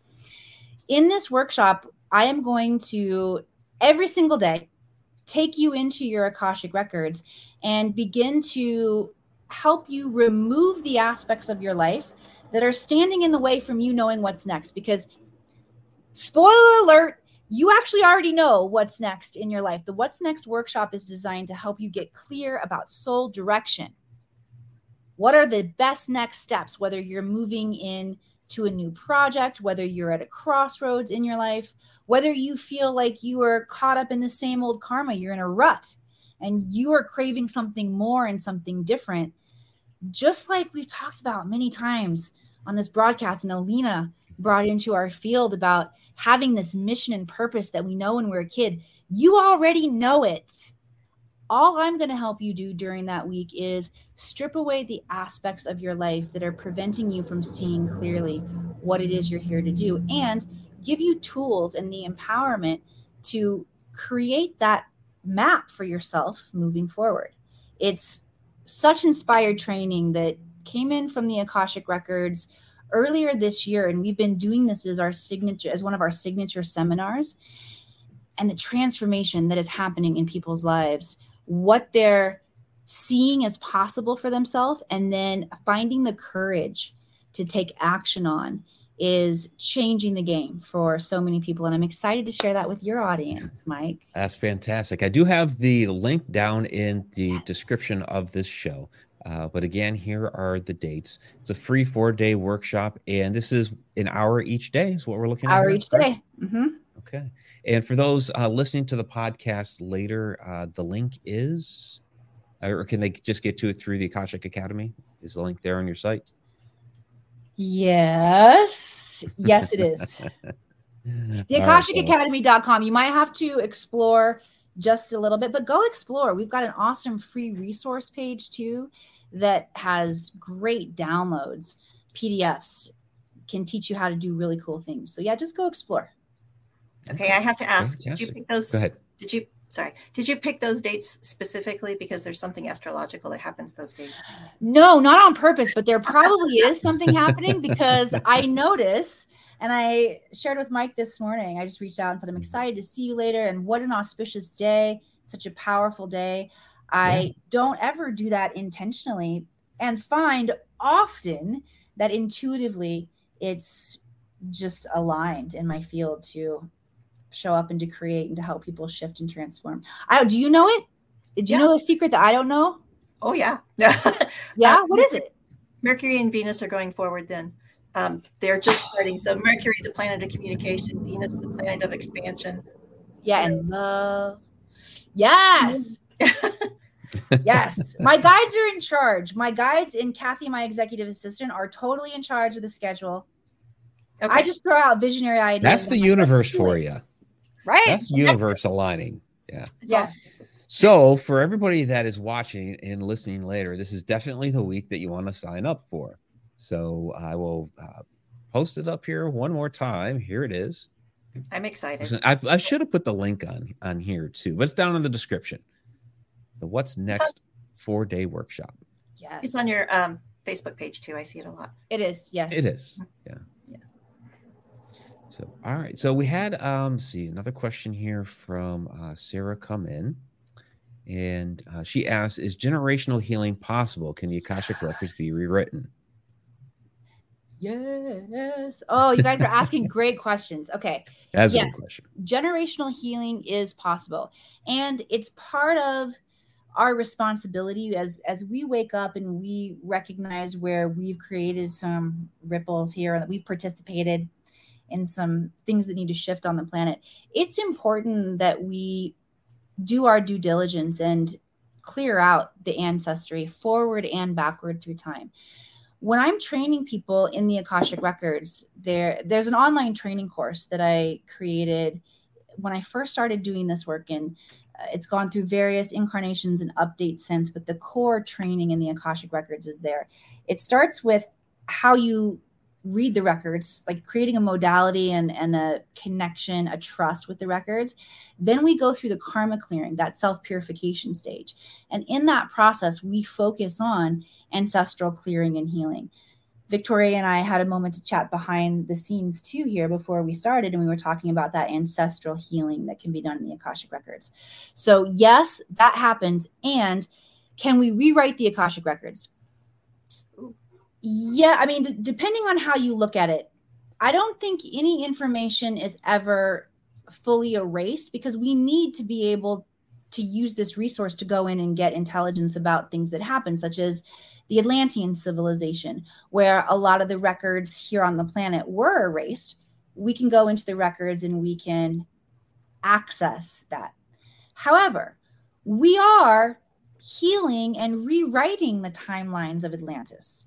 In this workshop, I am going to every single day take you into your Akashic records and begin to help you remove the aspects of your life that are standing in the way from you knowing what's next. Because, spoiler alert, you actually already know what's next in your life. The What's Next workshop is designed to help you get clear about soul direction. What are the best next steps, whether you're moving in to a new project, whether you're at a crossroads in your life, whether you feel like you are caught up in the same old karma, you're in a rut and you are craving something more and something different. Just like we've talked about many times on this broadcast, and Alina brought into our field about having this mission and purpose that we know when we're a kid. You already know it. All I'm going to help you do during that week is strip away the aspects of your life that are preventing you from seeing clearly what it is you're here to do and give you tools and the empowerment to create that map for yourself moving forward. It's such inspired training that came in from the Akashic Records earlier this year, and we've been doing this as our signature, as one of our signature seminars. And the transformation that is happening in people's lives, what they're seeing as possible for themselves, and then finding the courage to take action on is changing the game for so many people. And I'm excited to share that with your audience, Mike. That's fantastic. I do have the link down in the description of this show. Uh, but again, here are the dates. It's a free four day workshop, and this is an hour each day, is what we're looking hour at. Hour each day. Mm-hmm. Okay. And for those uh, listening to the podcast later, uh, the link is, or can they just get to it through the Akashic Academy? Is the link there on your site? Yes. Yes, it is. the AkashicAcademy.com. You might have to explore just a little bit, but go explore. We've got an awesome free resource page too that has great downloads, PDFs, can teach you how to do really cool things. So yeah, just go explore. Okay, I have to ask, Fantastic. did you pick those? Go ahead. Did you sorry, did you pick those dates specifically because there's something astrological that happens those days? No, not on purpose, but there probably is something happening because I notice and I shared with Mike this morning. I just reached out and said, I'm mm-hmm. excited to see you later. And what an auspicious day, such a powerful day. I yeah. don't ever do that intentionally and find often that intuitively it's just aligned in my field to show up and to create and to help people shift and transform. I do you know it? Do you yeah. know a secret that I don't know? Oh yeah. yeah. Uh, what is it? Mercury and Venus are going forward then um, they're just starting. So Mercury, the planet of communication, Venus, the planet of expansion. Yeah, and love. Yes. yes. My guides are in charge. My guides and Kathy, my executive assistant, are totally in charge of the schedule. Okay. I just throw out visionary ideas. That's the universe for you. Right. That's universe aligning. Yeah. Yes. So, for everybody that is watching and listening later, this is definitely the week that you want to sign up for. So I will uh, post it up here one more time. Here it is. I'm excited. I, I should have put the link on on here too, but it's down in the description. The what's next four day workshop. Yes, it's on your um, Facebook page too. I see it a lot. It is. Yes, it is. Yeah. Yeah. So all right. So we had um see another question here from uh, Sarah come in. And uh, she asks, "Is generational healing possible? Can the Akashic records be rewritten?" Yes. Oh, you guys are asking great questions. Okay. That's yes. question. Generational healing is possible. And it's part of our responsibility as as we wake up and we recognize where we've created some ripples here and that we've participated in some things that need to shift on the planet. It's important that we do our due diligence and clear out the ancestry forward and backward through time when I'm training people in the Akashic Records, there there's an online training course that I created when I first started doing this work, and uh, it's gone through various incarnations and updates since. But the core training in the Akashic Records is there. It starts with how you read the records, like creating a modality and, and a connection, a trust with the records. Then we go through the karma clearing, that self purification stage. And in that process, we focus on ancestral clearing and healing. Victoria and I had a moment to chat behind the scenes too here before we started, and we were talking about that ancestral healing that can be done in the Akashic Records. So, yes, that happens. And can we rewrite the Akashic Records? Yeah, I mean, d- depending on how you look at it, I don't think any information is ever fully erased because we need to be able to use this resource to go in and get intelligence about things that happen, such as the Atlantean civilization, where a lot of the records here on the planet were erased. We can go into the records and we can access that. However, we are healing and rewriting the timelines of Atlantis.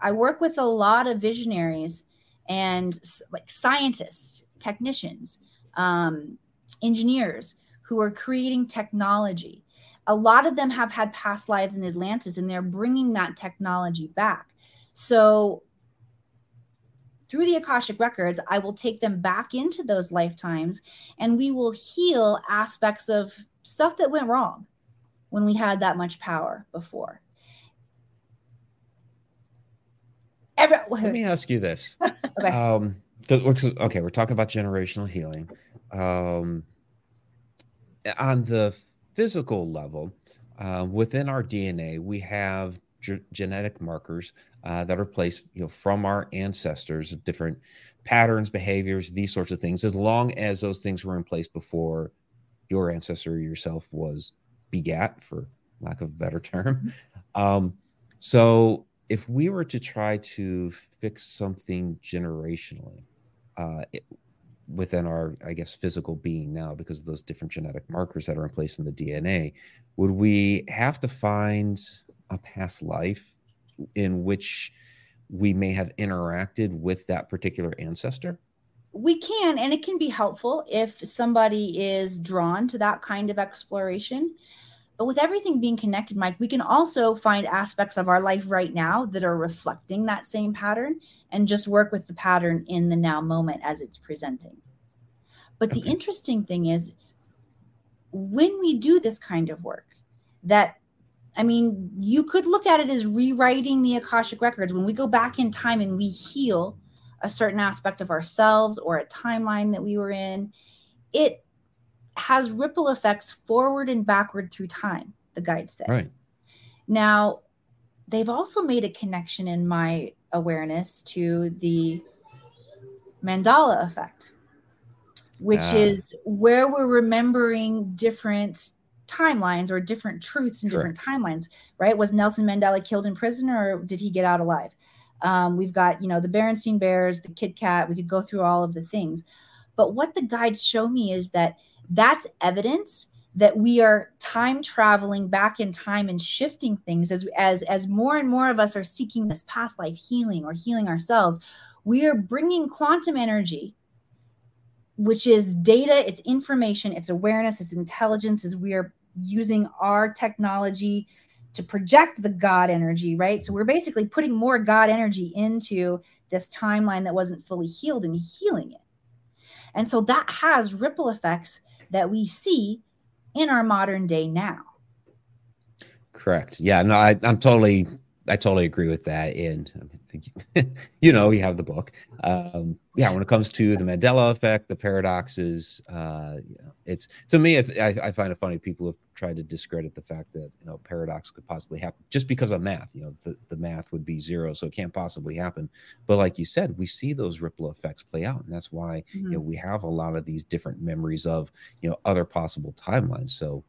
I work with a lot of visionaries and like scientists, technicians, um, engineers who are creating technology a lot of them have had past lives in Atlantis and they're bringing that technology back. So through the Akashic records, I will take them back into those lifetimes and we will heal aspects of stuff that went wrong when we had that much power before. Every- Let me ask you this. okay. Um, okay, we're talking about generational healing. Um, on the physical level, uh, within our DNA, we have ge- genetic markers uh, that are placed, you know, from our ancestors, different patterns, behaviors, these sorts of things. As long as those things were in place before your ancestor yourself was begat, for lack of a better term. Mm-hmm. Um, so, if we were to try to fix something generationally, uh, it, within our, I guess, physical being now because of those different genetic markers that are in place in the DNA, would we have to find a past life in which we may have interacted with that particular ancestor? We can, and it can be helpful if somebody is drawn to that kind of exploration. But with everything being connected, Mike, we can also find aspects of our life right now that are reflecting that same pattern and just work with the pattern in the now moment as it's presenting. But okay. the interesting thing is, when we do this kind of work, that I mean, you could look at it as rewriting the Akashic records. When we go back in time and we heal a certain aspect of ourselves or a timeline that we were in, it has ripple effects forward and backward through time, the guides say. Right. Now, they've also made a connection in my awareness to the Mandela effect, which ah. is where we're remembering different timelines or different truths in different timelines, right? Was Nelson Mandela killed in prison or did he get out alive? Um, we've got, you know, the Berenstain Bears, the Kit Kat. We could go through all of the things. But what the guides show me is that that's evidence that we are time traveling back in time and shifting things as as as more and more of us are seeking this past life healing or healing ourselves. We are bringing quantum energy which is data it's information it's awareness it's intelligence as we are using our technology to project the god energy right? So we're basically putting more god energy into this timeline that wasn't fully healed and healing it. And so that has ripple effects that we see in our modern day now. Correct. Yeah. No, I, I'm totally, I totally agree with that. And you know, you have the book. Um, yeah, when it comes to the Mandela effect, the paradoxes, uh, it's to me, it's I, I, find it funny. People have tried to discredit the fact that you know paradox could possibly happen just because of math. You know, the, the math would be zero, so it can't possibly happen. But like you said, we see those ripple effects play out, and that's why mm-hmm. you know we have a lot of these different memories of you know other possible timelines. So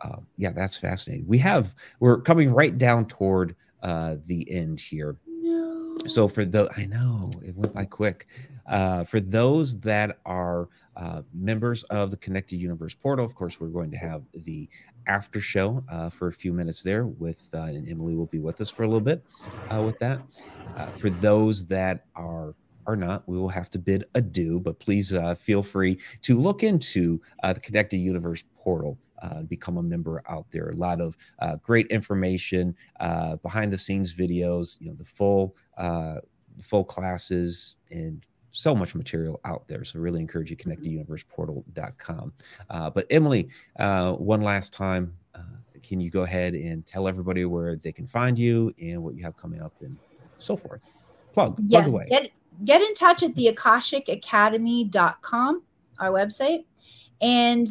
uh, yeah, that's fascinating. We have we're coming right down toward uh, the end here. No. So for the I know it went by quick. Uh, for those that are uh, members of the Connected Universe portal, of course, we're going to have the after show uh, for a few minutes there with uh, and Emily will be with us for a little bit uh, with that. Uh, for those that are are not, we will have to bid adieu. But please uh, feel free to look into the Connected Universe portal. Uh, become a member out there. A lot of uh, great information, uh, behind the scenes videos, you know, the full full classes and so much material out there. So really encourage you connecteduniverseportal.com. Uh, but Emily, uh, one last time, uh, can you go ahead and tell everybody where they can find you and what you have coming up and so forth? Plug, yes, plug away. Get, get in touch at the akashicacademy.com, our website. And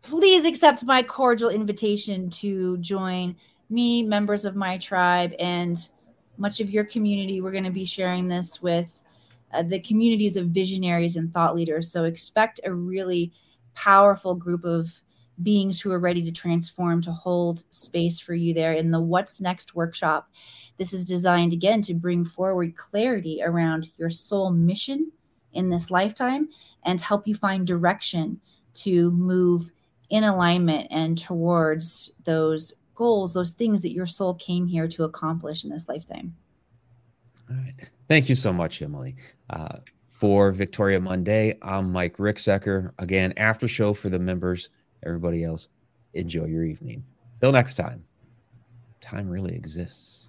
please accept my cordial invitation to join me, members of my tribe, and much of your community. We're going to be sharing this with uh, the communities of visionaries and thought leaders. So expect a really powerful group of beings who are ready to transform to hold space for you there in the What's Next workshop. This is designed again to bring forward clarity around your soul mission in this lifetime and help you find direction to move in alignment and towards those goals, those things that your soul came here to accomplish in this lifetime. All right. Thank you so much, Emily. Uh, for Victoria Monday, I'm Mike Ricksecker. Again, after show for the members. Everybody else, enjoy your evening. Till next time, time really exists.